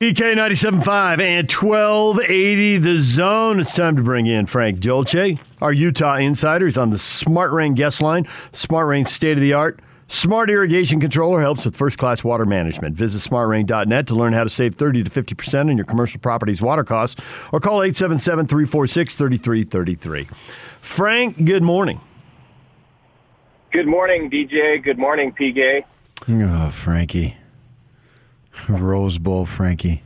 PK 97.5 and 1280 the zone. It's time to bring in Frank Dolce, our Utah insider. He's on the Smart Rain guest line. Smart Rain state of the art. Smart irrigation controller helps with first class water management. Visit smartrain.net to learn how to save 30 to 50% on your commercial property's water costs or call 877 346 3333. Frank, good morning. Good morning, DJ. Good morning, PK. Oh, Frankie. Rose Bowl, Frankie.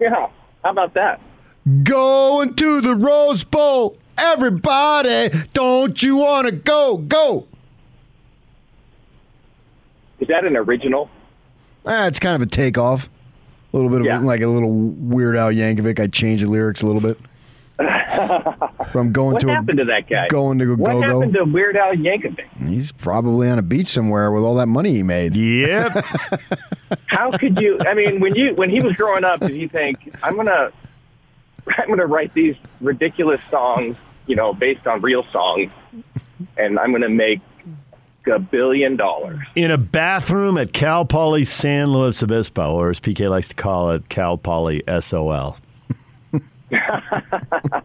Yeah, how about that? Going to the Rose Bowl. Everybody, don't you want to go? Go. Is that an original? Ah, it's kind of a takeoff. A little bit of Yeah. like a little Weird Al Yankovic. I changed the lyrics a little bit. From going What to happened a, to that guy? going to what go go. happened to Weird Al Yankovic? He's probably on a beach somewhere with all that money he made. Yep. How could you? I mean, when you when he was growing up, did he think I'm gonna I'm gonna write these ridiculous songs, you know, based on real songs, and I'm gonna make a billion dollars? in a bathroom at Cal Poly San Luis Obispo, or as PK likes to call it, Cal Poly SOL.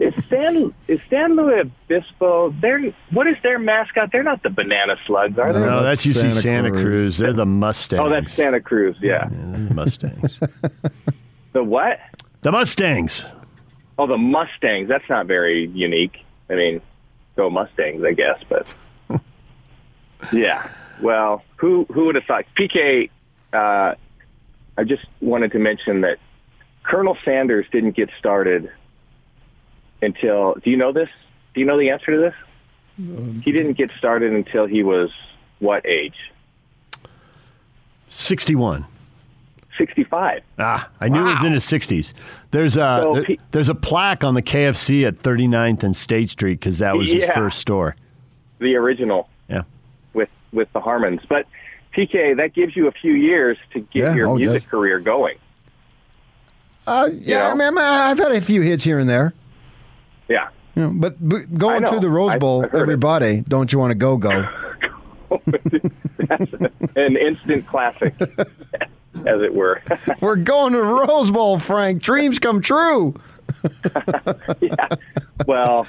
Is San is San Luis Obispo? They're what is their mascot? They're not the banana slugs, are they? No, No, that's, that's UC Santa, Santa Cruz. Cruz. They're the Mustangs. Oh, that's Santa Cruz. Yeah. Yeah, the Mustangs. The what? the Mustangs. Oh, the Mustangs. That's not very unique. I mean, go Mustangs, I guess. But yeah. Well, who who would have thought? PK. Uh, I just wanted to mention that Colonel Sanders didn't get started until. Do you know this? Do you know the answer to this? He didn't get started until he was what age? 61. 65. Ah, I knew he was in his 60s. There's a So there- there's a plaque on the KFC at 39th and State Street because that was his first store. The original. Yeah. with with the Harmons. But PK, that gives you a few years to get Yeah, your oh, music career going. Uh, yeah, know? I mean, I've had a few hits here and there. Yeah. You know, but, but going to the Rose Bowl, I've heard it. everybody, don't you want to go go? That's an instant classic, as it were. We're going to the Rose Bowl, Frank. Dreams come true. yeah. Well,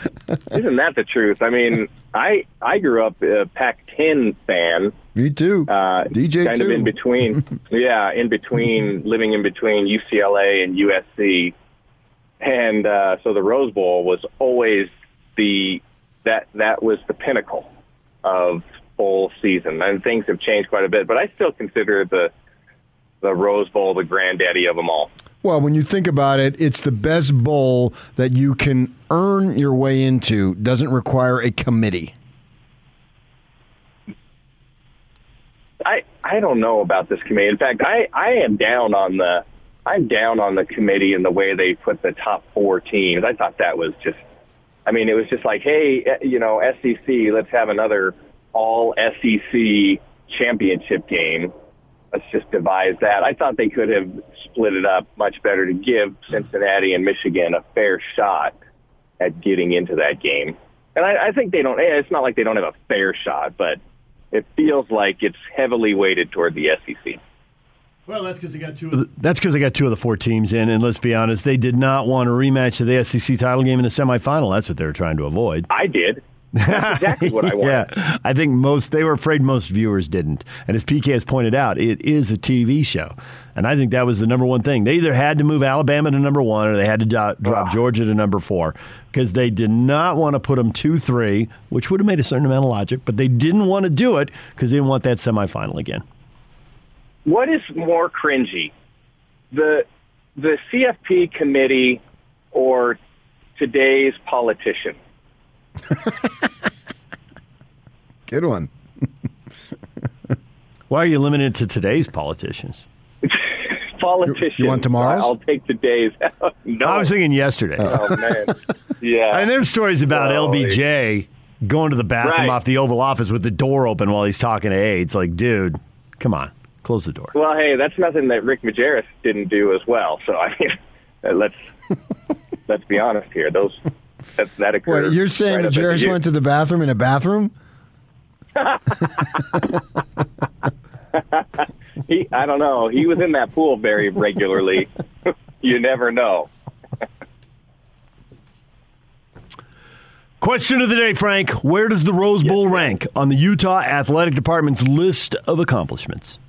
isn't that the truth? I mean, I I grew up a Pac-10 fan. Me too. Uh, DJ kind too. of in between. yeah, in between, living in between UCLA and USC, and uh, so the Rose Bowl was always the that that was the pinnacle of bowl season. And things have changed quite a bit, but I still consider the the Rose Bowl the granddaddy of them all. Well, when you think about it, it's the best bowl that you can earn your way into. Doesn't require a committee. I I don't know about this committee. In fact, I I am down on the I'm down on the committee and the way they put the top four teams. I thought that was just I mean, it was just like, hey, eh, you know, SEC, let's have another all SEC championship game. Let's just devise that. I thought they could have split it up much better to give Cincinnati and Michigan a fair shot at getting into that game. And I, I think they don't. eh, It's not like they don't have a fair shot, but it feels like it's heavily weighted toward the SEC. Well, that's because they got two. Of the, that's because they got two of the four teams in, and let's be honest, they did not want a rematch of the SEC title game in the semifinal. That's what they were trying to avoid. I did. That's exactly what I wanted. yeah, I think most they were afraid most viewers didn't. And as PK has pointed out, it is a TV show, and I think that was the number one thing. They either had to move Alabama to number one, or they had to do- drop ah. Georgia to number four because they did not want to put them two three, which would have made a certain amount of logic, but they didn't want to do it because they didn't want that semifinal again. What is more cringy, the the CFP committee or today's politician? Good one. Why are you limited to today's politicians? politicians. You want tomorrow's? I'll take the days. no. I was thinking yesterday's. Oh man. Yeah. And there's stories about Oh, LBJ going to the bathroom Right. off the Oval Office with the door open while he's talking to aides. Like, dude, come on, close the door. Well, hey, that's nothing that Rick Majerus didn't do as well. So I mean, uh, let's let's be honest here. Those that, that occurred. Wait, you're saying right that up at Jarris the- went to the bathroom in a bathroom? he, I don't know. He was in that pool very regularly. you never know. Question of the day, Frank. Where does the Rose Bowl Yes, rank on the Utah Athletic Department's list of accomplishments?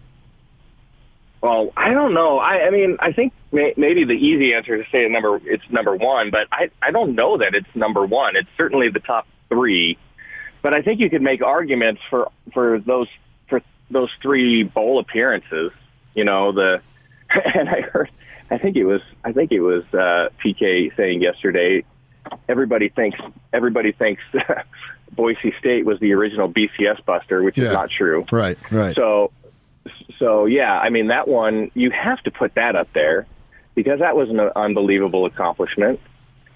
Well, I don't know. I, I mean, I think may, maybe the easy answer is to say number it's number one, but I I don't know that it's number one. It's certainly the top three, but I think you could make arguments for for those for those three bowl appearances. You know the, and I heard, I think it was I think it was uh, PK saying yesterday. Everybody thinks everybody thinks Boise State was the original BCS buster, which Yeah. is not true. Right, right. So, so yeah, I mean that one you have to put that up there because that was an unbelievable accomplishment.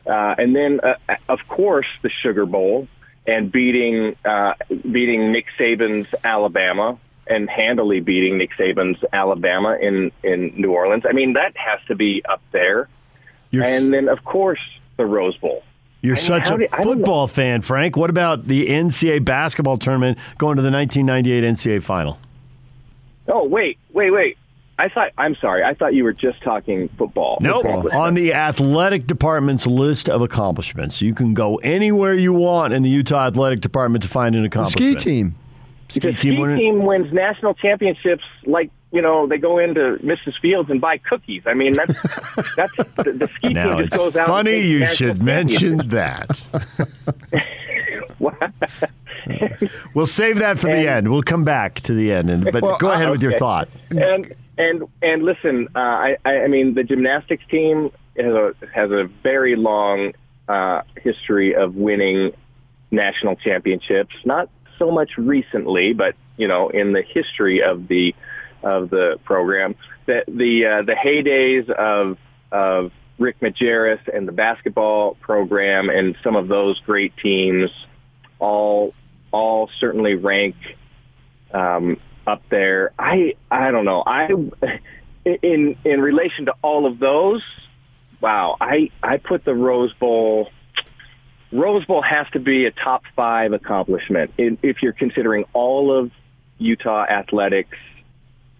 Uh, and then, uh, of course, the Sugar Bowl and beating uh, beating Nick Saban's Alabama and handily beating Nick Saban's Alabama in in New Orleans. I mean that has to be up there. You're, And then, of course, the Rose Bowl. you're I mean, such a do- I don't know. football fan, Frank. What about the NCAA basketball tournament going to the 1998 NCAA final? Oh wait, wait, wait. I thought I'm sorry. I thought you were just talking football. Nope. On the athletic department's list of accomplishments, you can go anywhere you want in the Utah Athletic Department to find an accomplishment. The accomplishment. ski team. Ski the ski winner- team wins national championships like you know they go into Mrs. Fields and buy cookies. I mean that's that's the, the ski Now team just it's goes out. funny takes you should mention that. we'll save that for the end. We'll come back to the end. And, but Well, go ahead uh, with your thought. and and and listen, uh, I I mean the gymnastics team has a has a very long uh, history of winning national championships. Not so much recently, but you know in the history of the of the program. The the uh, the heydays of of Rick Majerus and the basketball program and some of those great teams all all certainly rank um, up there. I I don't know. I in in relation to all of those, wow. I I put the Rose Bowl. Rose Bowl has to be a top five accomplishment in, if you're considering all of Utah athletics.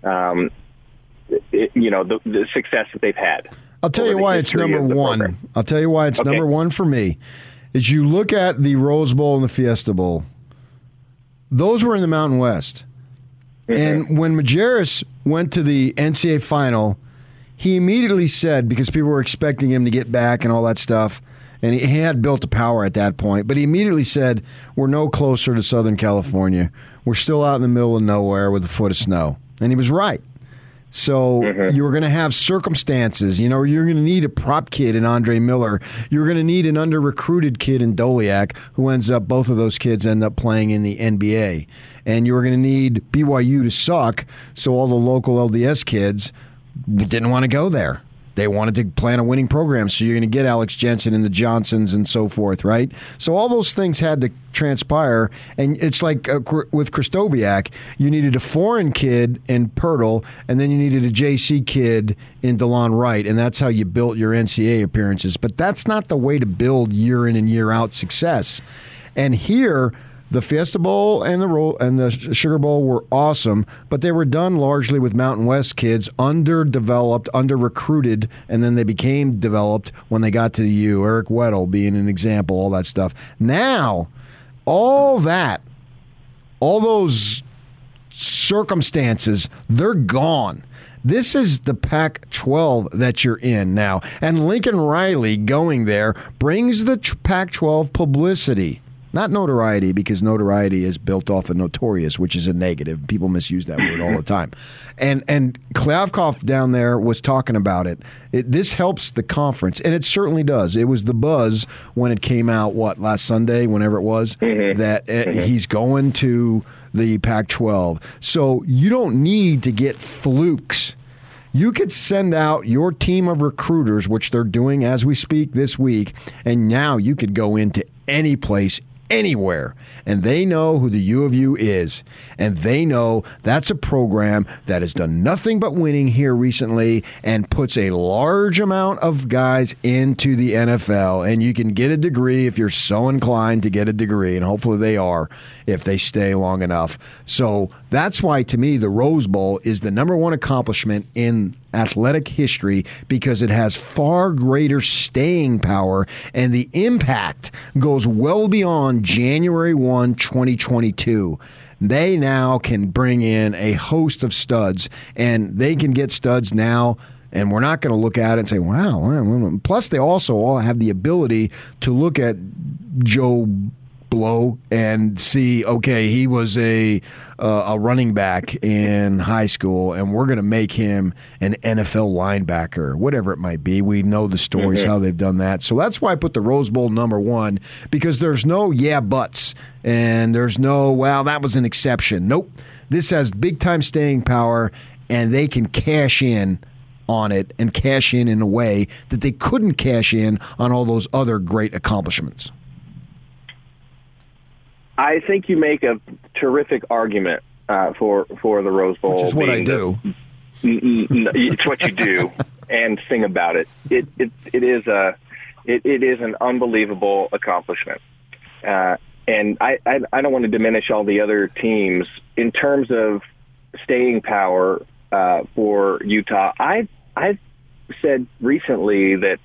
Um, it, you know the, the success that they've had. I'll tell you why it's number one. program. I'll tell you why it's Okay. number one for me. Is you look at the Rose Bowl and the Fiesta Bowl; those were in the Mountain West. And when Majerus went to the NCAA final, he immediately said because people were expecting him to get back and all that stuff, and he, he had built a power at that point. But he immediately said, "We're no closer to Southern California. We're still out in the middle of nowhere with a foot of snow." And he was right. So mm-hmm. you were going to have circumstances. You know, you're going to need a prop kid in Andre Miller. You're going to need an under recruited kid in Doleac, who ends up both of those kids end up playing in the NBA. And you were going to need BYU to suck, so all the local LDS kids didn't want to go there. They wanted to plan a winning program, so you're going to get Alex Jensen and the Johnsons and so forth, right? So all those things had to transpire, and it's like uh, with Krystkowiak, you needed a foreign kid in Poeltl, and then you needed a JC kid in Delon Wright, and that's how you built your NCAA appearances. But that's not the way to build year in and year out success. And here, the Fiesta Bowl and the Ro- and the Sugar Bowl were awesome, but they were done largely with Mountain West kids, underdeveloped, under recruited, and then they became developed when they got to the U. Eric Weddle being an example, all that stuff. Now, all that, all those circumstances, they're gone. This is the Pac 12 that you're in now. And Lincoln Riley going there brings the Pac 12 publicity. Not notoriety, because notoriety is built off of notorious, which is a negative. People misuse that word all the time. And and Kliavkoff down there was talking about it. it. This helps the conference, and it certainly does. It was the buzz when it came out, what, last Sunday, whenever it was, that uh, he's going to the Pac 12. So you don't need to get flukes. You could send out your team of recruiters, which they're doing as we speak this week, and now you could go into any place anywhere. And they know who the U of U is. And they know that's a program that has done nothing but winning here recently and puts a large amount of guys into the NFL. And you can get a degree if you're so inclined to get a degree. And hopefully they are if they stay long enough. So that's why, to me, the Rose Bowl is the number one accomplishment in athletic history because it has far greater staying power and the impact goes well beyond January 1, 2022 they now can bring in a host of studs and they can get studs now and we're not going to look at it and say wow. Plus they also all have the ability to look at joe blow and see okay he was a uh, a running back in high school and we're going to make him an NFL linebacker whatever it might be. We know the stories mm-hmm. how they've done that. So that's why I put the Rose Bowl number 1 because there's no yeah buts and there's no well that was an exception. Nope. This has big time staying power and they can cash in on it and cash in in a way that they couldn't cash in on all those other great accomplishments I think you make a terrific argument uh, for for the Rose Bowl. Which is what I do. The, it's what you do, and sing about it. It it it is a it, it is an unbelievable accomplishment. Uh, and I, I I don't want to diminish all the other teams in terms of staying power uh, for Utah. I I've said recently that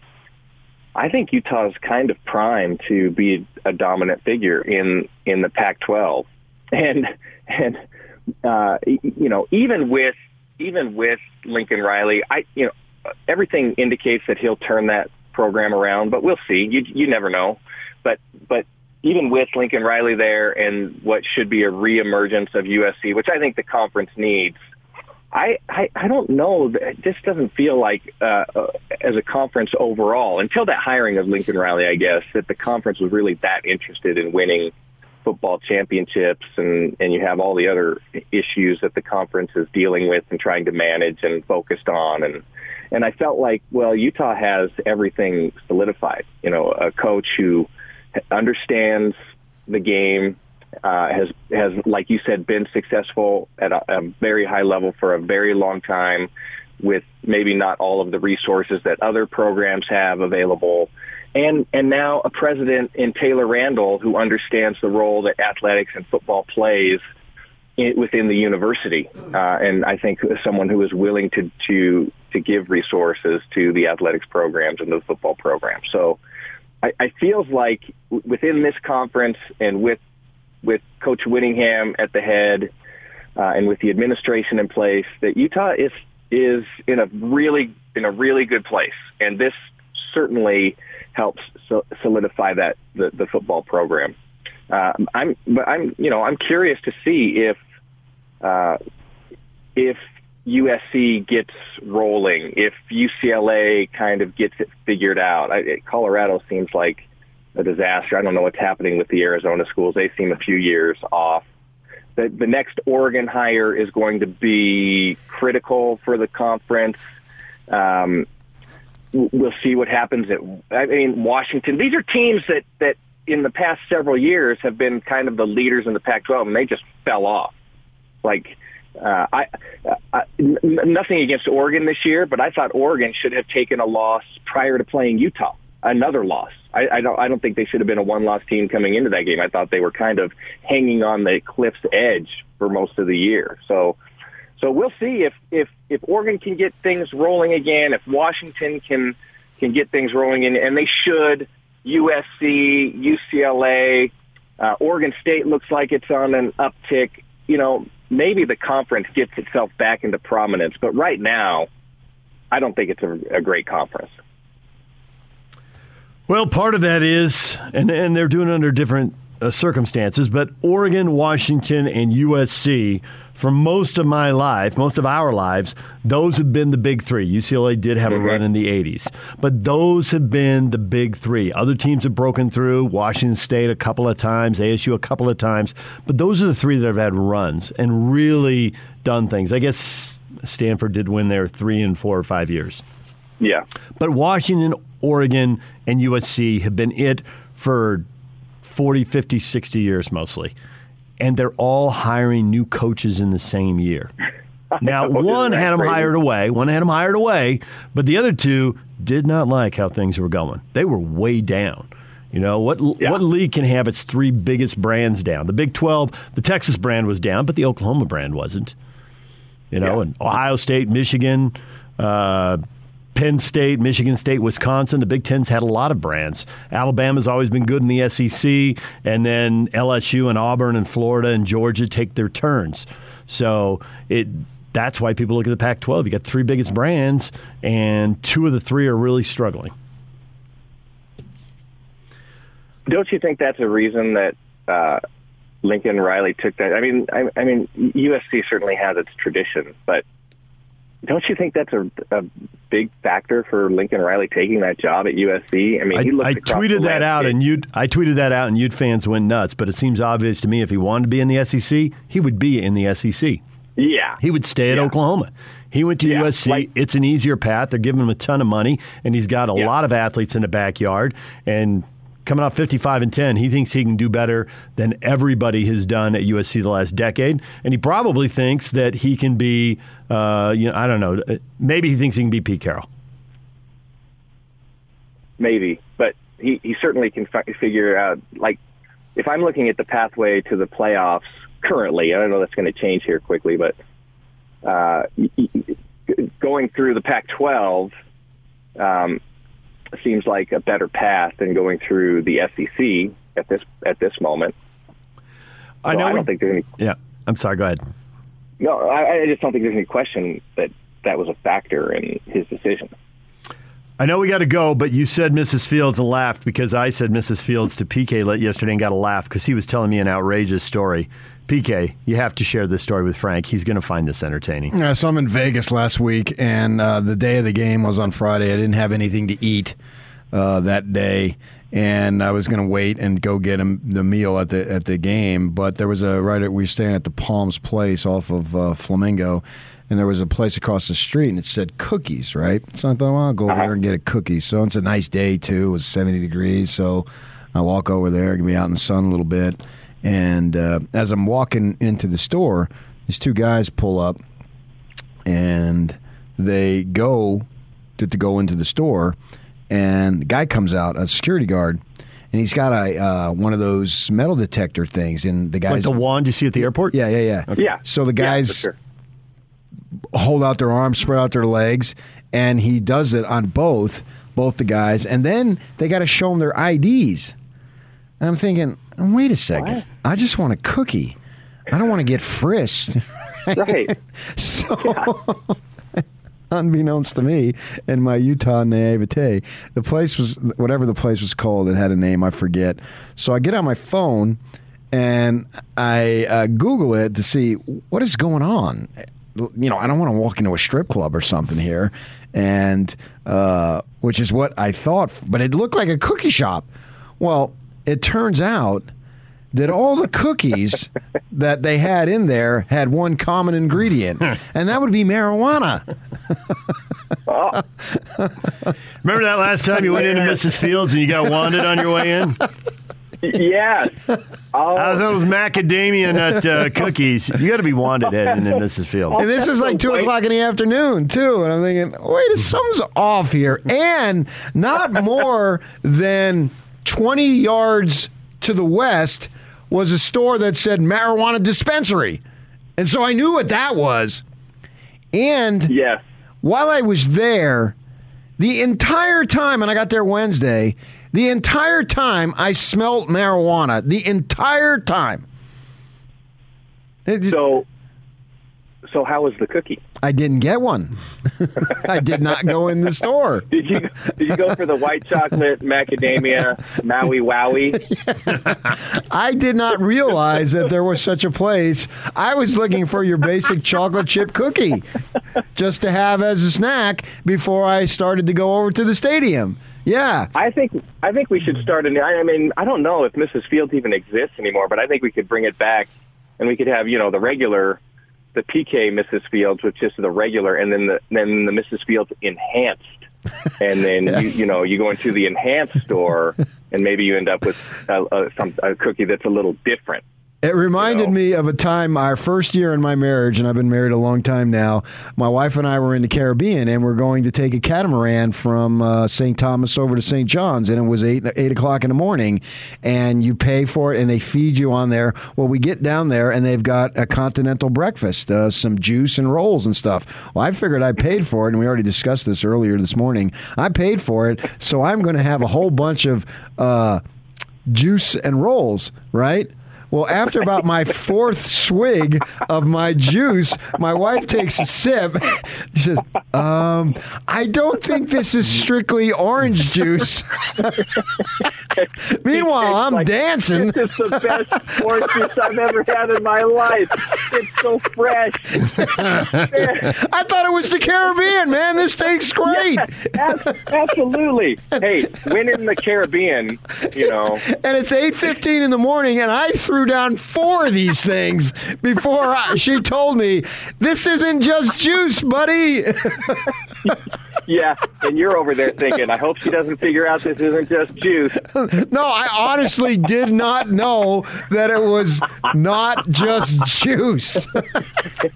I think Utah's kind of primed to be a dominant figure in in the Pac-12, and and uh, you know even with even with Lincoln Riley, I you know everything indicates that he'll turn that program around, but we'll see. You you never know, but but even with Lincoln Riley there and what should be a reemergence of USC, which I think the conference needs, I, I, I don't know. This doesn't feel like, uh, uh, as a conference overall, until that hiring of Lincoln Riley, I guess, that the conference was really that interested in winning football championships and, and you have all the other issues that the conference is dealing with and trying to manage and focused on. And, and I felt like, well, Utah has everything solidified. You know, a coach who understands the game, uh, has has like you said been successful at a, a very high level for a very long time, with maybe not all of the resources that other programs have available, and and now a president in Taylor Randall who understands the role that athletics and football plays in, within the university, uh, and I think someone who is willing to to to give resources to the athletics programs and the football programs. So. I, I feels like within this conference and with with Coach Whittingham at the head uh, and with the administration in place that Utah is is in a really in a really good place, and this certainly helps solidify that the, the football program. Uh, I'm but I'm you know I'm curious to see if uh, if USC gets rolling, if UCLA kind of gets it figured out. I, Colorado seems like a disaster. I don't know what's happening with the Arizona schools. They seem a few years off. The, the next Oregon hire is going to be critical for the conference. Um, we'll see what happens at, I mean, Washington. These are teams that, that in the past several years have been kind of the leaders in the Pac-12, and they just fell off. Like, uh, I, uh, nothing against Oregon this year, but I thought Oregon should have taken a loss prior to playing Utah another loss. I, I don't I don't think they should have been a one loss team coming into that game. I thought they were kind of hanging on the cliff's edge for most of the year. So so we'll see if if if Oregon can get things rolling again, if Washington can can get things rolling in, and they should. USC, UCLA, uh, Oregon State looks like it's on an uptick. You know, maybe the conference gets itself back into prominence, but right now, I don't think it's a, a great conference. Well, part of that is, and, and they're doing it under different uh, circumstances, but Oregon, Washington, and USC, for most of my life, most of our lives, those have been the big three. UCLA did have mm-hmm. a run in the 80s, but those have been the big three. Other teams have broken through, Washington State a couple of times, ASU a couple of times, but those are the three that have had runs and really done things. I guess Stanford did win there three and four or five years. Yeah. But Washington, Oregon, and USC have been it for 40, 50, 60 years mostly. And they're all hiring new coaches in the same year. Now, one had them hired away, one had them hired away, but the other two did not like how things were going. They were way down. You know, what yeah. what league can have its three biggest brands down? The Big 12, the Texas brand was down, but the Oklahoma brand wasn't. You know, yeah. and Ohio State, Michigan, uh, Penn State, Michigan State, Wisconsin, the Big Ten's had a lot of brands. Alabama's always been good in the SEC, and then LSU and Auburn and Florida and Georgia take their turns. So it that's why people look at the Pac 12. You got three biggest brands, and two of the three are really struggling. Don't you think that's a reason that uh, Lincoln Riley took that? I mean, I, I mean, USC certainly has its tradition, but don't you think that's a, a big factor for Lincoln Riley taking that job at USC? I mean, he I, I tweeted that out, and you I tweeted that out, and Ute fans went nuts. But it seems obvious to me if he wanted to be in the SEC, he would be in the SEC. Yeah, he would stay at yeah. Oklahoma. He went to yeah, USC. Like, it's an easier path. They're giving him a ton of money, and he's got a yeah. lot of athletes in the backyard. And coming off 55 and 10, he thinks he can do better than everybody has done at USC the last decade. And he probably thinks that he can be, uh, you know, I don't know, maybe he thinks he can be Pete Carroll. Maybe, but he, he certainly can fi- figure out, like, if I'm looking at the pathway to the playoffs currently, I don't know that's going to change here quickly, but uh, going through the Pac-12, um, seems like a better path than going through the SEC at this at this moment. So I know. I don't we, think there's any. Yeah, I'm sorry. Go ahead. No, I, I just don't think there's any question that that was a factor in his decision. I know we got to go, but you said Mrs. Fields and laughed because I said Mrs. Fields to PK yesterday and got a laugh because he was telling me an outrageous story. PK, you have to share this story with Frank. He's going to find this entertaining. Yeah, so I'm in Vegas last week, and uh, the day of the game was on Friday. I didn't have anything to eat uh, that day, and I was going to wait and go get a, the meal at the at the game. But there was a right at we were staying at the Palms Place off of uh, Flamingo, and there was a place across the street, and it said cookies. Right, so I thought, well, I'll go over there and get a cookie. So it's a nice day too. It was 70 degrees, so I walk over there, get me out in the sun a little bit and uh, as I'm walking into the store, these two guys pull up and they go to, to go into the store. And the guy comes out, a security guard, and he's got a uh, one of those metal detector things. And the guys, like the wand you see at the airport. Yeah, yeah, yeah. Okay. Yeah. So the guys yeah, sure. hold out their arms, spread out their legs, and he does it on both both the guys. And then they got to show them their IDs. And I'm thinking, wait a second. What? I just want a cookie. I don't want to get frisked. right. so, yeah. unbeknownst to me and my Utah naivete, the place was whatever the place was called. It had a name I forget. So I get on my phone and I uh, Google it to see what is going on. You know, I don't want to walk into a strip club or something here, and uh, which is what I thought. But it looked like a cookie shop. Well, it turns out that all the cookies that they had in there had one common ingredient, and that would be marijuana. Remember that last time you went into Mrs. Fields and you got wanted on your way in? Yes. Oh. How's those macadamia nut uh, cookies? You got to be wanted heading in Mrs. Fields. And this is like two o'clock in the afternoon too, and I'm thinking, wait, something's off here, and not more than 20 yards to the west was a store that said marijuana dispensary. And so I knew what that was. And yes. while I was there, the entire time, and I got there Wednesday, the entire time I smelled marijuana. The entire time. So so how was the cookie? I didn't get one. I did not go in the store. Did you did you go for the white chocolate macadamia Maui Wowie? I did not realize that there was such a place. I was looking for your basic chocolate chip cookie just to have as a snack before I started to go over to the stadium. Yeah, I think I think we should start. An, I mean, I don't know if Mrs. Fields even exists anymore, but I think we could bring it back, and we could have you know the regular the PK Mrs. Fields, which is the regular, and then the then the Mrs. Fields enhanced and then you, you know you go into the enhanced store, and maybe you end up with a, a, some, a cookie that's a little different. It reminded You know? me of a time, our first year in my marriage, and I've been married a long time now. My wife and I were in the Caribbean, and we're going to take a catamaran from uh, St. Thomas over to St. John's, and it was eight eight o'clock in the morning, and you pay for it, and they feed you on there. Well, we get down there, and they've got a continental breakfast, uh, some juice and rolls and stuff. Well, I figured I paid for it, and we already discussed this earlier this morning. I paid for it, so I'm going to have a whole bunch of. Uh, juice and rolls, right? Well, after about my fourth swig of my juice, my wife takes a sip. She says, um, I don't think this is strictly orange juice. Meanwhile, I'm Like, dancing. This is the best orange juice I've ever had in my life. It's so fresh. I thought it was the Caribbean, man. This tastes great. Ab- Absolutely. Hey, when in the Caribbean, you know, And it's 8.15 in the morning, and I threw down four of these things before I, she told me, this isn't just juice, buddy. yeah, and you're over there thinking, I hope she doesn't figure out this isn't just juice. No, I honestly did not know that it was not just juice.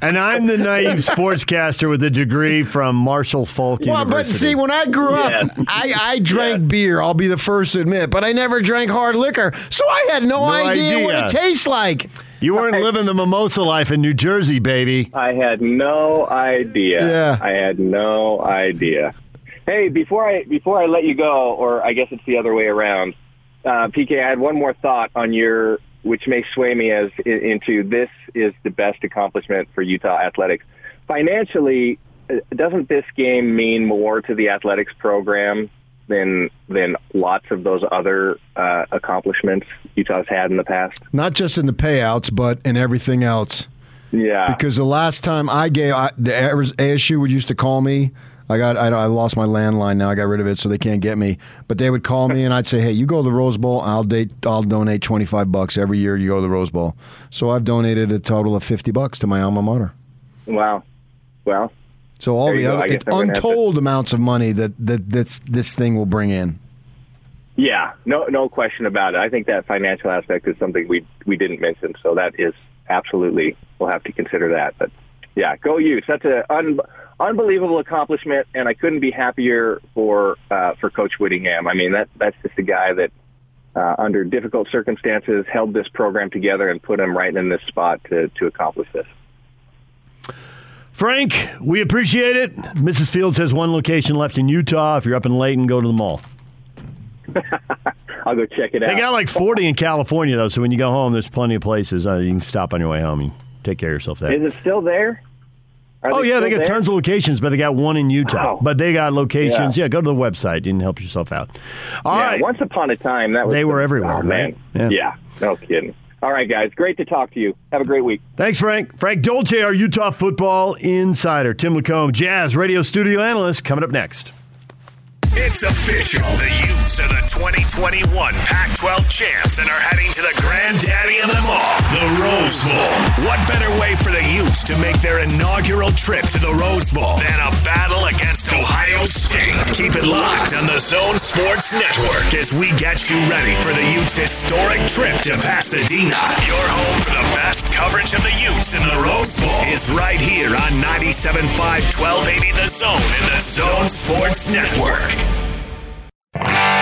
And I'm the naive sportscaster with a degree from Marshall Falk well, University. but see, when I grew up, Yes. I, I drank beer. I'll be the first to admit, but I never drank hard liquor, so I had no, No idea, what idea. it tastes like. you weren't living the mimosa life in New Jersey, baby. I had no idea. Yeah. I had no idea. Hey, before I before I let you go, or I guess it's the other way around, uh, PK, I had one more thought on your, which may sway me as into this is the best accomplishment for Utah athletics. Financially, uh, doesn't this game mean more to the athletics program than than lots of those other uh, accomplishments Utah's had in the past? Not just in the payouts, but in everything else. Yeah. Because the last time I gave I, the ASU would used to call me. I got I, I lost my landline now. I got rid of it, so they can't get me. But they would call me, and I'd say, "Hey, you go to the Rose Bowl. I'll date. I'll donate twenty five bucks every year. You go to the Rose Bowl." So I've donated a total of fifty bucks to my alma mater. wow. Well, So all There the other it's untold amounts of money that that that's, this thing will bring in. Yeah, no, no question about it. I think that financial aspect is something we we didn't mention, so that is absolutely we'll have to consider that. But yeah, go Utes. That's an un, unbelievable accomplishment, and I couldn't be happier for uh, for Coach Whittingham. I mean, that that's just a guy that. Uh, under difficult circumstances, held this program together and put him right in this spot to, to accomplish this. Frank, we appreciate it. Mrs. Fields has one location left in Utah. If you're up in Layton, go to the mall. I'll go check it out. They got like 40 in California, though, so when you go home, there's plenty of places. Uh, you can stop on your way home and take care of yourself there. Is it still there? Are Oh, yeah, they got there? tons of locations, but they got one in Utah. Wow. But they got locations. Yeah. Yeah. go to the website and help yourself out. All yeah, right. once upon a time, that was They were everywhere, Oh, man, right? Yeah. yeah, no kidding. All right, guys, great to talk to you. Have a great week. Thanks, Frank. Frank Dolce, our Utah football insider. Tim LaComb, Jazz radio studio analyst, coming up next. It's official. The Utes are the 2021 Pac 12 champs and are heading to the granddaddy of them all, the Rose Bowl. What better way for the Utes to make their inaugural trip to the Rose Bowl than a battle against Ohio State? Keep it locked on the Zone Sports Network as we get you ready for the Utes' historic trip to Pasadena. Your home for the best coverage of the Utes in the Rose Bowl is right here on 97.5 1280 The Zone and the Zone Sports Network. Tim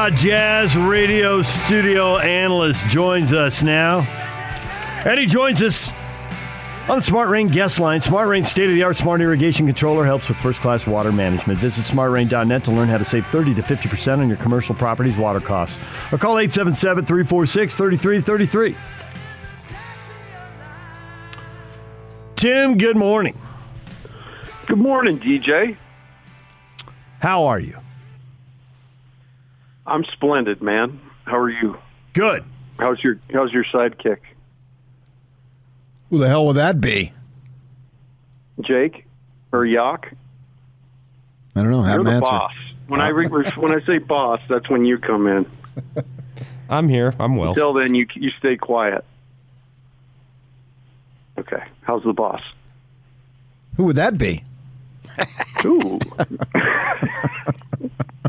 Utah Jazz radio studio analyst, joins us now. And he joins us on the Smart Rain guest line. Smart Rain state of the art smart irrigation controller helps with first class water management. Visit smartrain.net to learn how to save 30 to 50% on your commercial property's water costs. Or call 877 346 3333. Tim, good morning. Good morning, DJ. How are you? I'm splendid, man. How are you? Good. How's your How's your sidekick, Who the hell would that be? Jake or Yak? I don't know. Have You're him the answer. boss. When I re- when I say boss, that's when you come in. I'm here. I'm well. Until then, you you stay quiet. Okay. How's the boss? Who would that be? Ooh.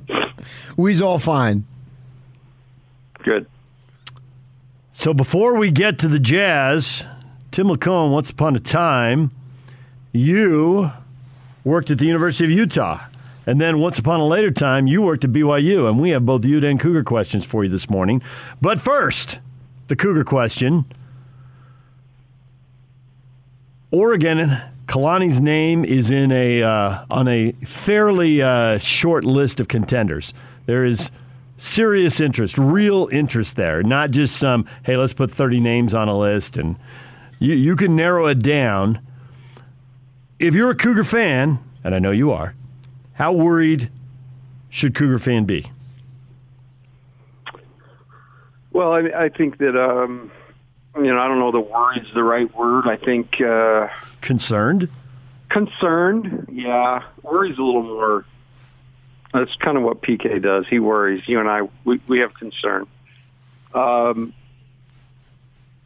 We's all fine. Good. So before we get to the Jazz, Tim LaComb, once upon a time, you worked at the University of Utah. And then once upon a later time, you worked at BYU. And we have both Ute and Cougar questions for you this morning. But first, the Cougar question. Oregon, Kalani's name is in a uh, on a fairly uh, short list of contenders. There is serious interest, real interest there, not just some. Hey, let's put thirty names on a list, and you you can narrow it down. If you're a Cougar fan, and I know you are, how worried should Cougar fan be? Well, I, I think that um, you know I don't know the word's the right word. I think uh, Concerned? concerned. Yeah, worries a little more. That's kind of what PK does. He worries. You and I, we, we have concern. Um,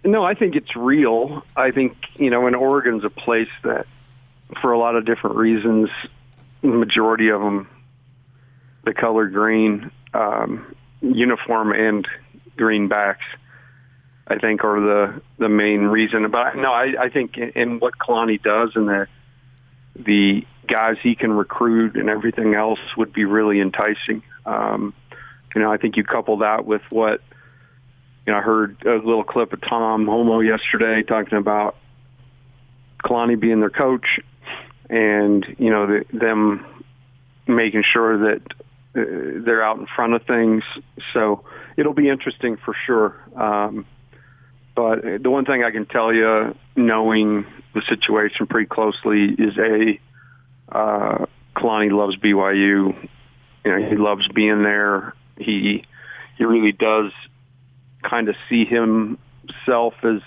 no, I think it's real. I think you know, and Oregon's a place that, for a lot of different reasons, the majority of them, the color green, um, uniform and greenbacks, I think are the the main reason. But no, I, I think in, in what Kalani does and the the guys he can recruit and everything else would be really enticing. Um, you know, I think you couple that with what you know. I heard a little clip of Tom Holmoe yesterday talking about Kalani being their coach, and you know the, them making sure that uh, they're out in front of things. So it'll be interesting for sure. Um, but the one thing I can tell you, knowing the situation pretty closely, is a uh, Kalani loves BYU. You know, he loves being there. He he really does kind of see himself as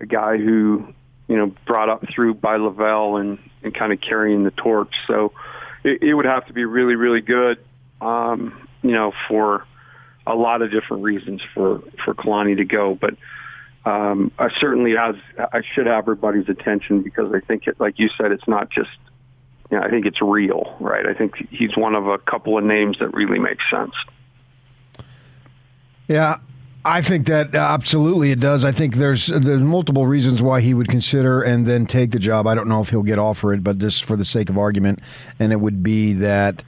a guy who you know brought up through by LaVell and and kind of carrying the torch. So it, it would have to be really really good. Um, you know, for a lot of different reasons for for Kalani to go, but um, I certainly has I should have everybody's attention because I think it, like you said, it's not just. You know, I think it's real, right? I think he's one of a couple of names that really makes sense. Yeah, I think that uh, absolutely it does. I think there's there's multiple reasons why he would consider and then take the job. I don't know if he'll get offered, but just for the sake of argument, and it would be that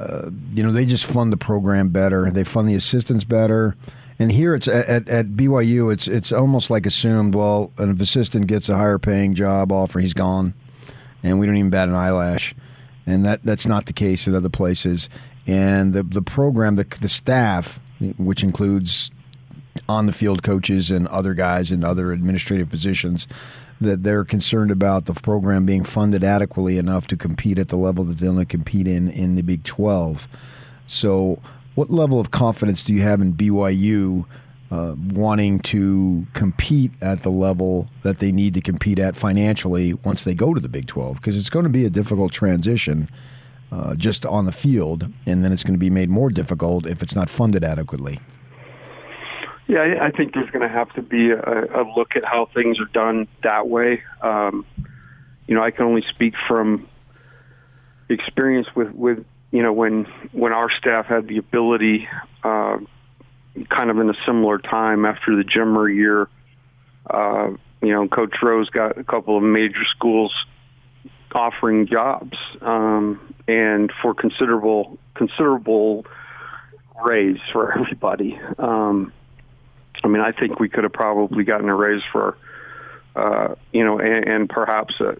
uh, you know they just fund the program better, they fund the assistants better. And here it's at, at, BYU, it's it's almost like assumed. Well, an assistant gets a higher paying job offer, he's gone, and we don't even bat an eyelash. And that that's not the case at other places. And the the program, the the staff, which includes on the field coaches and other guys in other administrative positions, that they're concerned about the program being funded adequately enough to compete at the level that they want to compete in in the Big 12. So, what level of confidence do you have in BYU uh, wanting to compete at the level that they need to compete at financially once they go to the Big 12? Because it's going to be a difficult transition. Uh, just on the field, and then it's going to be made more difficult if it's not funded adequately. Yeah, I think there's going to have to be a, a look at how things are done that way. Um, you know, I can only speak from experience with, with you know when when our staff had the ability, uh, kind of in a similar time after the Jimmer year. Uh, you know, Coach Rose got a couple of major schools offering jobs, um, and for considerable considerable raise for everybody. Um, I mean, I think we could have probably gotten a raise for, uh, you know, and, and perhaps uh,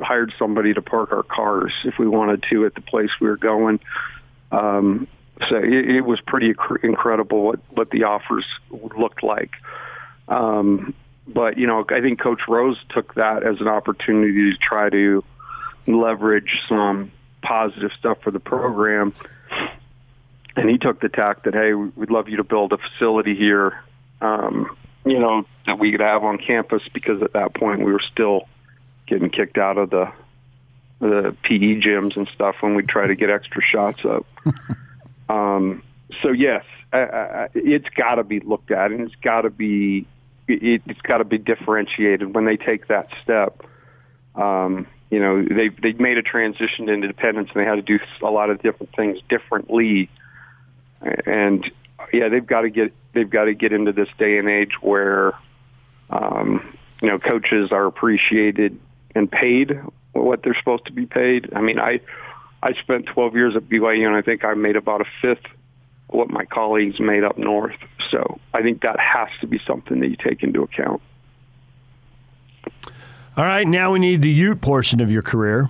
hired somebody to park our cars if we wanted to at the place we were going. Um, so it, it was pretty incredible what, what the offers looked like. Um, but, you know, I think Coach Rose took that as an opportunity to try to leverage some positive stuff for the program and he took the tack that hey, we'd love you to build a facility here, um, you know, that we could have on campus because at that point we were still getting kicked out of the the PE gyms and stuff when we try to get extra shots up. um, so yes, I, I, it's got to be looked at, and it's got to be it, it's got to be differentiated when they take that step. Um, you know, they they made a transition to independence, and they had to do a lot of different things differently. And yeah, they've got to get they've got to get into this day and age where um, you know coaches are appreciated and paid what they're supposed to be paid. I mean, I I spent 12 years at BYU, and I think I made about a fifth what my colleagues made up north. So I think that has to be something that you take into account. All right, now we need the Ute portion of your career.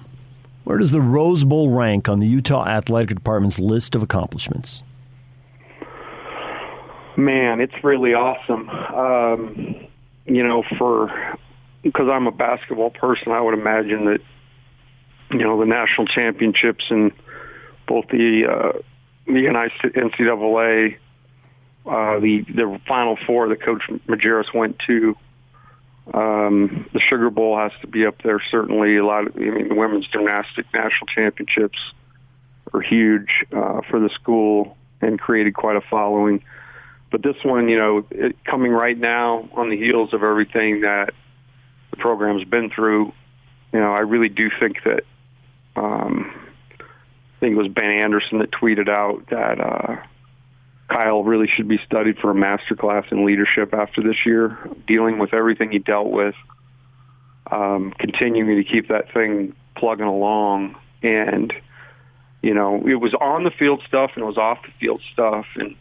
Where does the Rose Bowl rank on the Utah Athletic Department's list of accomplishments? Man, it's really awesome. Um, you know, for because I'm a basketball person, I would imagine that you know the national championships and both the uh, the NCAA, uh, the the Final Four that Coach Majerus went to. Um, the Sugar Bowl has to be up there. Certainly, a lot. Of, I mean, the women's gymnastic national championships are huge uh, for the school and created quite a following. But this one, you know, it, coming right now on the heels of everything that the program's been through, you know, I really do think that um, I think it was Ben Anderson that tweeted out that uh, Kyle really should be studied for a master class in leadership after this year, dealing with everything he dealt with, um, continuing to keep that thing plugging along. And, you know, it was on the field stuff and it was off the field stuff. And,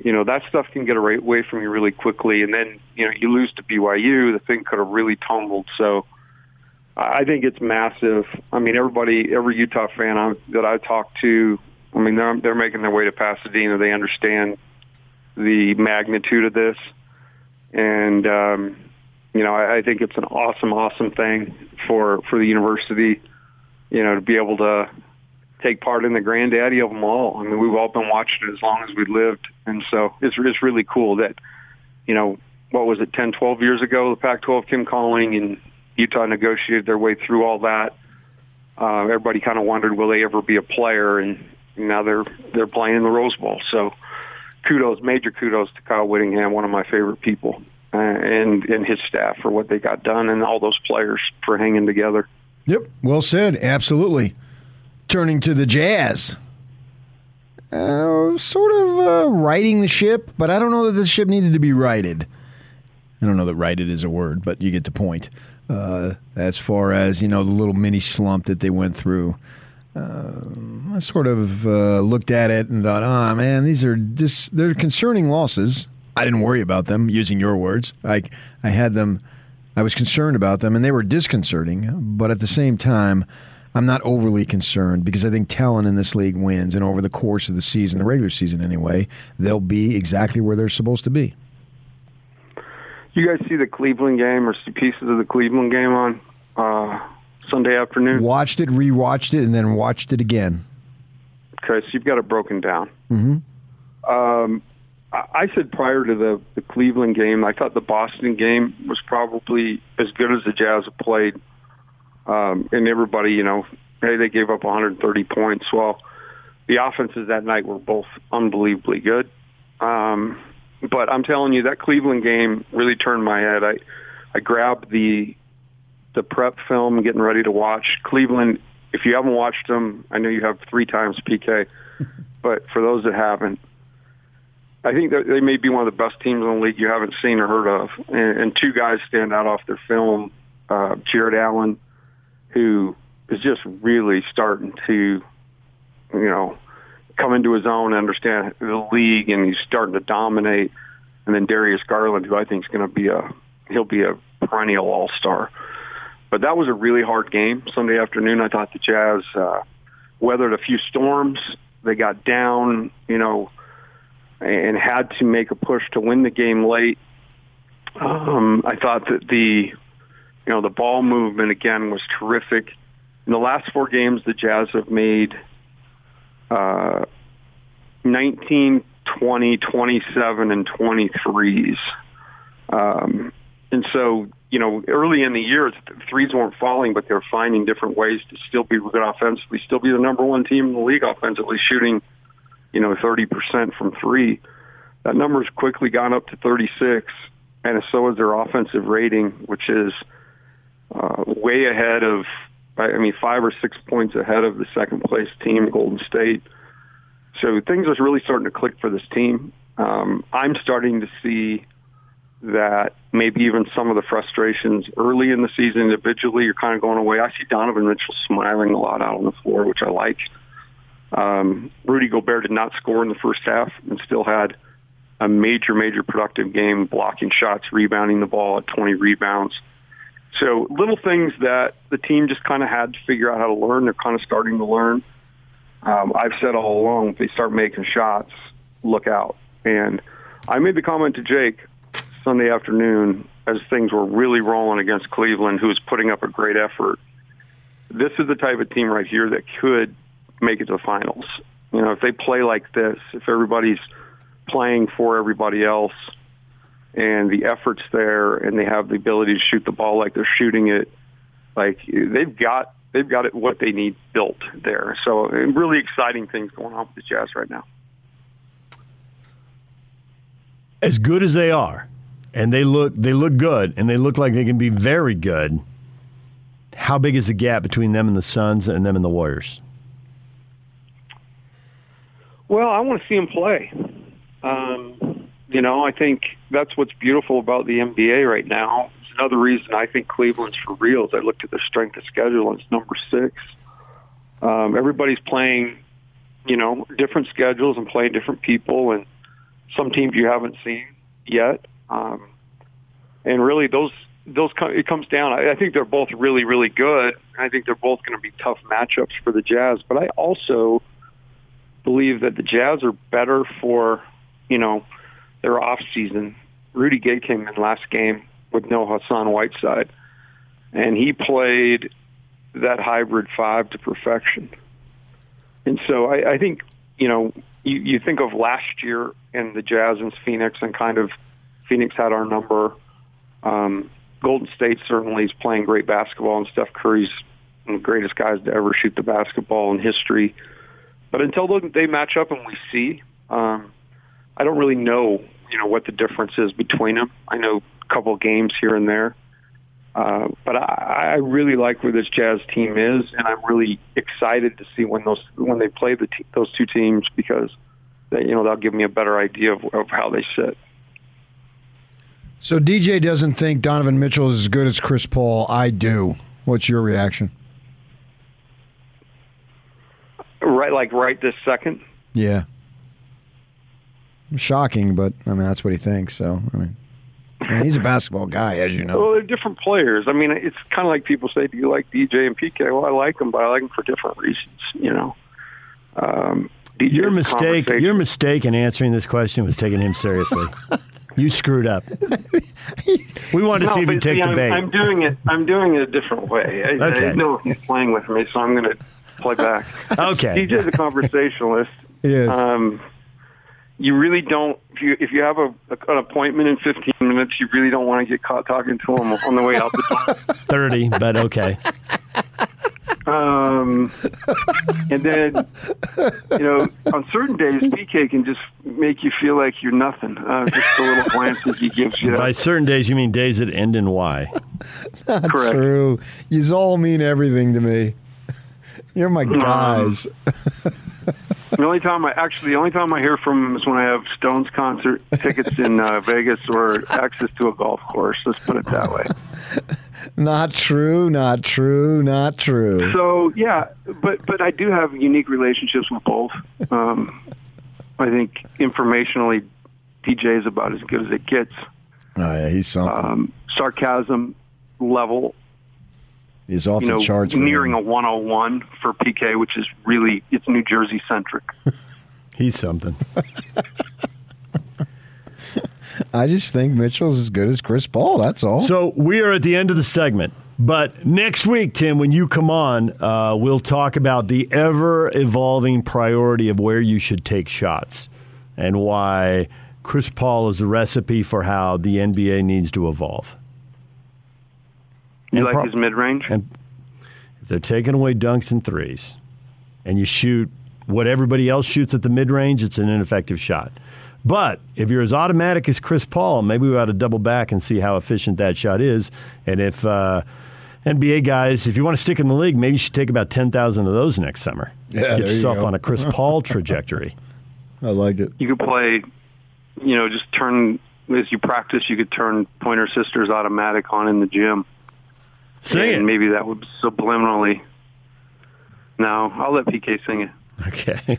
you know, that stuff can get away from you really quickly. And then, you know, you lose to BYU, the thing could have really tumbled. So, I think it's massive. I mean, everybody, every Utah fan I, that I talk to, I mean, they're they're making their way to Pasadena. They understand the magnitude of this, and um, you know, I, I think it's an awesome, awesome thing for for the university. You know, to be able to take part in the granddaddy of them all. I mean, we've all been watching it as long as we lived, and so it's it's really cool that you know what was it 10, 12 years ago the Pac-12 came calling and Utah negotiated their way through all that. Uh, everybody kind of wondered, will they ever be a player? And now they're they're playing in the Rose Bowl. So, kudos, major kudos to Kyle Whittingham, one of my favorite people, uh, and and his staff for what they got done, and all those players for hanging together. Yep, well said. Absolutely. Turning to the Jazz. Uh, sort of uh, the ship, but I don't know that the ship needed to be righted. I don't know that righted is a word, but you get the point uh, as far as you know the little mini slump that they went through. Uh, I sort of uh, looked at it and thought, "Ah, oh, man, these are just they're concerning losses." I didn't worry about them, using your words. I I had them. I was concerned about them, and they were disconcerting. But at the same time, I'm not overly concerned because I think talent in this league wins, and over the course of the season, the regular season anyway, they'll be exactly where they're supposed to be you guys see the Cleveland game or see pieces of the Cleveland game on uh, Sunday afternoon? Watched it, rewatched it, and then watched it again. Okay, so you've got it broken down. Mm-hmm. Um, I said prior to the, the Cleveland game, I thought the Boston game was probably as good as the Jazz have played. Um, and everybody, you know, hey, they gave up 130 points. Well, the offenses that night were both unbelievably good. Um, but I'm telling you, that Cleveland game really turned my head. I I grabbed the the prep film, getting ready to watch Cleveland. If you haven't watched them, I know you have three times PK, but for those that haven't, I think that they may be one of the best teams in the league you haven't seen or heard of. And, and two guys stand out off their film: uh, Jarrett Allen, who is just really starting to, you know, come into his own, and understand the league, and he's starting to dominate. And then Darius Garland, who I think is going to be a he'll be a perennial All Star. But that was a really hard game Sunday afternoon. I thought the Jazz uh, weathered a few storms. They got down, you know, and had to make a push to win the game late. Um, I thought that the, you know, the ball movement again was terrific. In the last four games, the Jazz have made uh, 19, 20, 27, and 23s. Um, and so, you know, early in the year, threes weren't falling, but they're finding different ways to still be good offensively, still be the number one team in the league offensively, shooting, you know, 30% from three. That number's quickly gone up to 36, and so is their offensive rating, which is uh, way ahead of, I mean, five or six points ahead of the second place team, Golden State. So things are really starting to click for this team. Um, I'm starting to see that maybe even some of the frustrations early in the season individually are kind of going away. I see Donovan Mitchell smiling a lot out on the floor, which I like. Um, Rudy Gobert did not score in the first half and still had a major, major productive game, blocking shots, rebounding the ball at 20 rebounds. So little things that the team just kind of had to figure out how to learn. They're kind of starting to learn. Um, I've said all along, if they start making shots, look out. And I made the comment to Jake Sunday afternoon as things were really rolling against Cleveland, who was putting up a great effort. This is the type of team right here that could make it to the finals. You know, if they play like this, if everybody's playing for everybody else and the effort's there and they have the ability to shoot the ball like they're shooting it, like they've got they've got it what they need built there. So really exciting things going on with the Jazz right now. As good as they are, and they look they look good and they look like they can be very good. How big is the gap between them and the Suns and them and the Warriors? Well, I want to see them play. Um, you know, I think that's what's beautiful about the NBA right now. It's another reason I think Cleveland's for real. Is I looked at their strength of schedule and it's number six. Um, everybody's playing, you know, different schedules and playing different people, and some teams you haven't seen yet. Um, and really, those those it comes down. I, I think they're both really really good. I think they're both going to be tough matchups for the Jazz. But I also believe that the Jazz are better for you know their off season. Rudy Gay came in last game with no Hassan Whiteside, and he played that hybrid five to perfection. And so I, I think you know you, you think of last year and the Jazz and Phoenix and kind of Phoenix had our number. Um, Golden State certainly is playing great basketball, and Steph Curry's one of the greatest guys to ever shoot the basketball in history. But until they match up and we see, um, I don't really know, you know, what the difference is between them. I know a couple of games here and there, uh, but I, I really like where this Jazz team is, and I'm really excited to see when those when they play the te- those two teams because, they, you know, they'll give me a better idea of, of how they sit. So DJ doesn't think Donovan Mitchell is as good as Chris Paul. I do. What's your reaction? Right, like right this second. Yeah. Shocking, but I mean that's what he thinks. So I mean, I mean he's a basketball guy, as you know. Well, they're different players. I mean, it's kind of like people say, "Do you like DJ and PK?" Well, I like them, but I like them for different reasons. You know. Um, your mistake. Your mistake in answering this question was taking him seriously. You screwed up. We wanted no, to see if you take see, the bait. I'm, I'm, doing it. I'm doing it a different way. I, okay. I know he's playing with me, so I'm going to play back. okay. DJ's a conversationalist. yes. Um, you really don't. If you if you have a, an appointment in 15 minutes, you really don't want to get caught talking to him on the way out the door. Thirty, but okay. Um, and then, you know, on certain days, PK can just make you feel like you're nothing. Uh, just the little glances he gives you. By certain days, you mean days that end in Y. Not Correct. true. You all mean everything to me. You're my Um, guys. The only time I actually, the only time I hear from him is when I have Stones concert tickets in uh, Vegas or access to a golf course. Let's put it that way. not true. Not true. Not true. So yeah, but but I do have unique relationships with both. Um, I think informationally, DJ is about as good as it gets. Oh yeah, he's something. Um, sarcasm level, he's off you know, the charts. for nearing a 101 for PK, which is really it's New Jersey centric. He's something. I just think Mitchell's as good as Chris Paul. That's all. So we are at the end of the segment. But next week, Tim, when you come on, uh, we'll talk about the ever evolving priority of where you should take shots and why Chris Paul is the recipe for how the NBA needs to evolve. You like pro- his mid range? And if they're taking away dunks and threes, and you shoot what everybody else shoots at the mid range, it's an ineffective shot. But if you're as automatic as Chris Paul, maybe we ought to double back and see how efficient that shot is. And if uh, NBA guys, if you want to stick in the league, maybe you should take about 10,000 of those next summer. Yeah, Get there you yourself on a Chris Paul trajectory. I like it. You could play, you know, just turn as you practice. You could turn Pointer Sisters automatic on in the gym, Sing and it. maybe that would subliminally. No, I'll let PK sing it. Okay.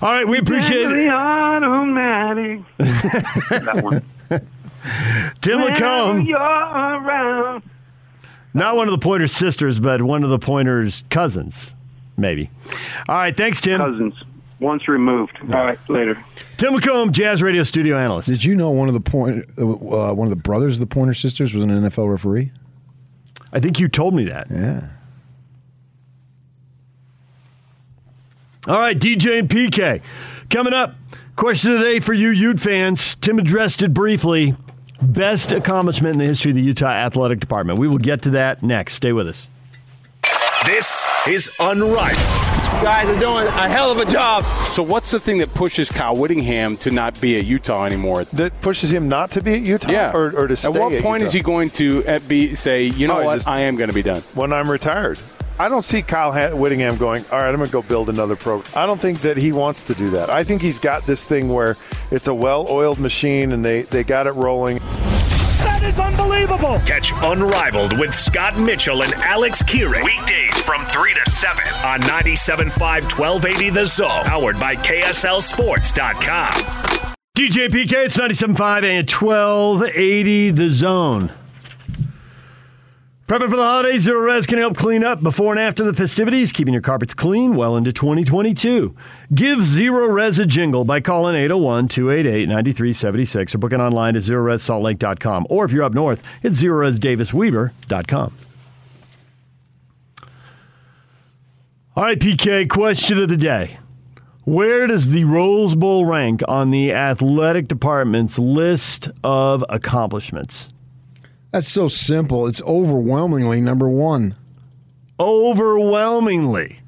All right, we appreciate The it. automatic. that one. Tim LaComb. You're around. Not one of the Pointer's sisters, but one of the Pointer's cousins, maybe. All right, thanks, Tim. Cousins. Once removed. All right, later. Tim LaComb, Jazz Radio studio analyst. Did you know one of the point, uh, one of the brothers of the Pointer sisters was an NFL referee? I think you told me that. Yeah. All right, DJ and PK. Coming up, question of the day for you Ute fans. Tim addressed it briefly. Best accomplishment in the history of the Utah Athletic Department. We will get to that next. Stay with us. This is Unrivaled. Guys are doing a hell of a job. So what's the thing that pushes Kyle Whittingham to not be at Utah anymore? that pushes him not to be at Utah Yeah. or, or to stay At what point Utah? is he going to uh, be say, you know Oh, he what, just- I am going to be done? when I'm retired? I don't see Kyle Ha- Whittingham going, all right, I'm going to go build another program. I don't think that he wants to do that. I think he's got this thing where it's a well oiled machine and they, they got it rolling. Catch Unrivaled with Scott Mitchell and Alex Kirry. Weekdays from 3 to 7 on 97.5 1280 The Zone. Powered by KSLSports.com. DJ PK, it's 97.5 and 1280 The Zone. Prepping for the holidays, Zerorez can help clean up before and after the festivities, keeping your carpets clean well into 2022. Give Zerorez a jingle by calling 801 288 9376 or booking online at ZerorezSaltLake.com. Or if you're up north, it's ZerorezDavisWeber.com. All right, PK, question of the day. Where does the Rose Bowl rank on the athletic department's list of accomplishments? That's so simple. It's overwhelmingly number one. Overwhelmingly.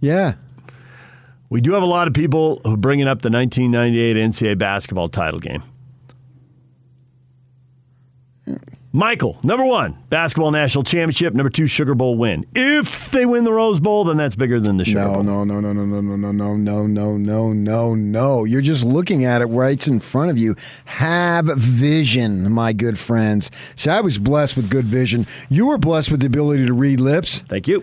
Yeah. We do have a lot of people who bringing up the 1998 NCAA basketball title game. Michael, number one, basketball national championship. Number two, Sugar Bowl win. If they win the Rose Bowl, then that's bigger than the Sugar No, Bowl. no, no, no, no, no, no, no, no, no, no, no, no, no. You're just looking at it right in front of you. Have vision, my good friends. See, I was blessed with good vision. You were blessed with the ability to read lips. Thank you.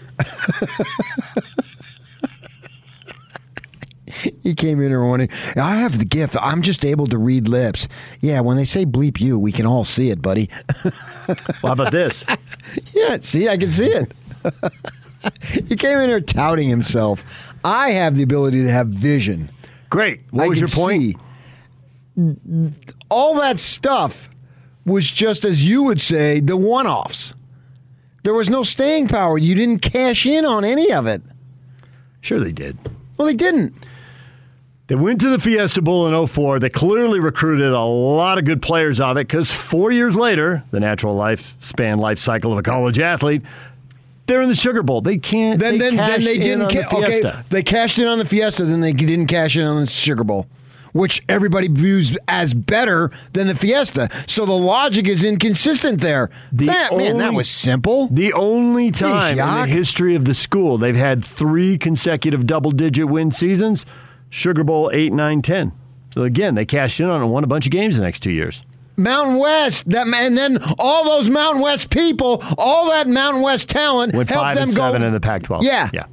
He came in here wanting, I have the gift. I'm just able to read lips. Yeah, when they say bleep you, we can all see it, buddy. How about this? yeah, see, I can see it. he came in here touting himself. I have the ability to have vision. Great. What I was your point? see. All that stuff was just, as you would say, the one offs. There was no staying power. You didn't cash in on any of it. Sure, they did. Well, they didn't. They went to the Fiesta Bowl in 04. They clearly recruited a lot of good players of it because four years later, the natural lifespan, life cycle of a college athlete, they're in the Sugar Bowl. They can't. Then, they then, then they in didn't. on the okay, Fiesta. they cashed in on the Fiesta. Then they didn't cash in on the Sugar Bowl, which everybody views as better than the Fiesta. So the logic is inconsistent there. The that man, that was simple. The only time in the history of the school they've had three consecutive double digit win seasons Sugar Bowl 8, 9, 10. So again, they cashed in on it and won a bunch of games the next two years. Mountain West, that and then all those Mountain West people, all that Mountain West talent Went helped five them and go seven in the Pac 12. Yeah. Yeah.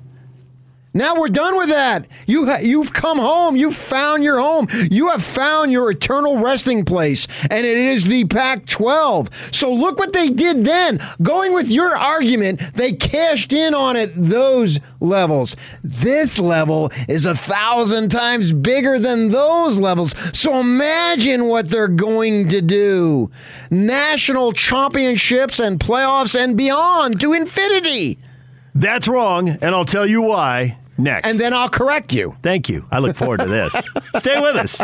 Now we're done with that. You ha- you've come home. You've found your home. You have found your eternal resting place, and it is the Pac-12. So look what they did then. Going with your argument, they cashed in on it those levels. This level is a thousand times bigger than those levels. So imagine what they're going to do. National championships and playoffs and beyond to infinity. That's wrong, and I'll tell you why next. And then I'll correct you. Thank you. I look forward to this. Stay with us.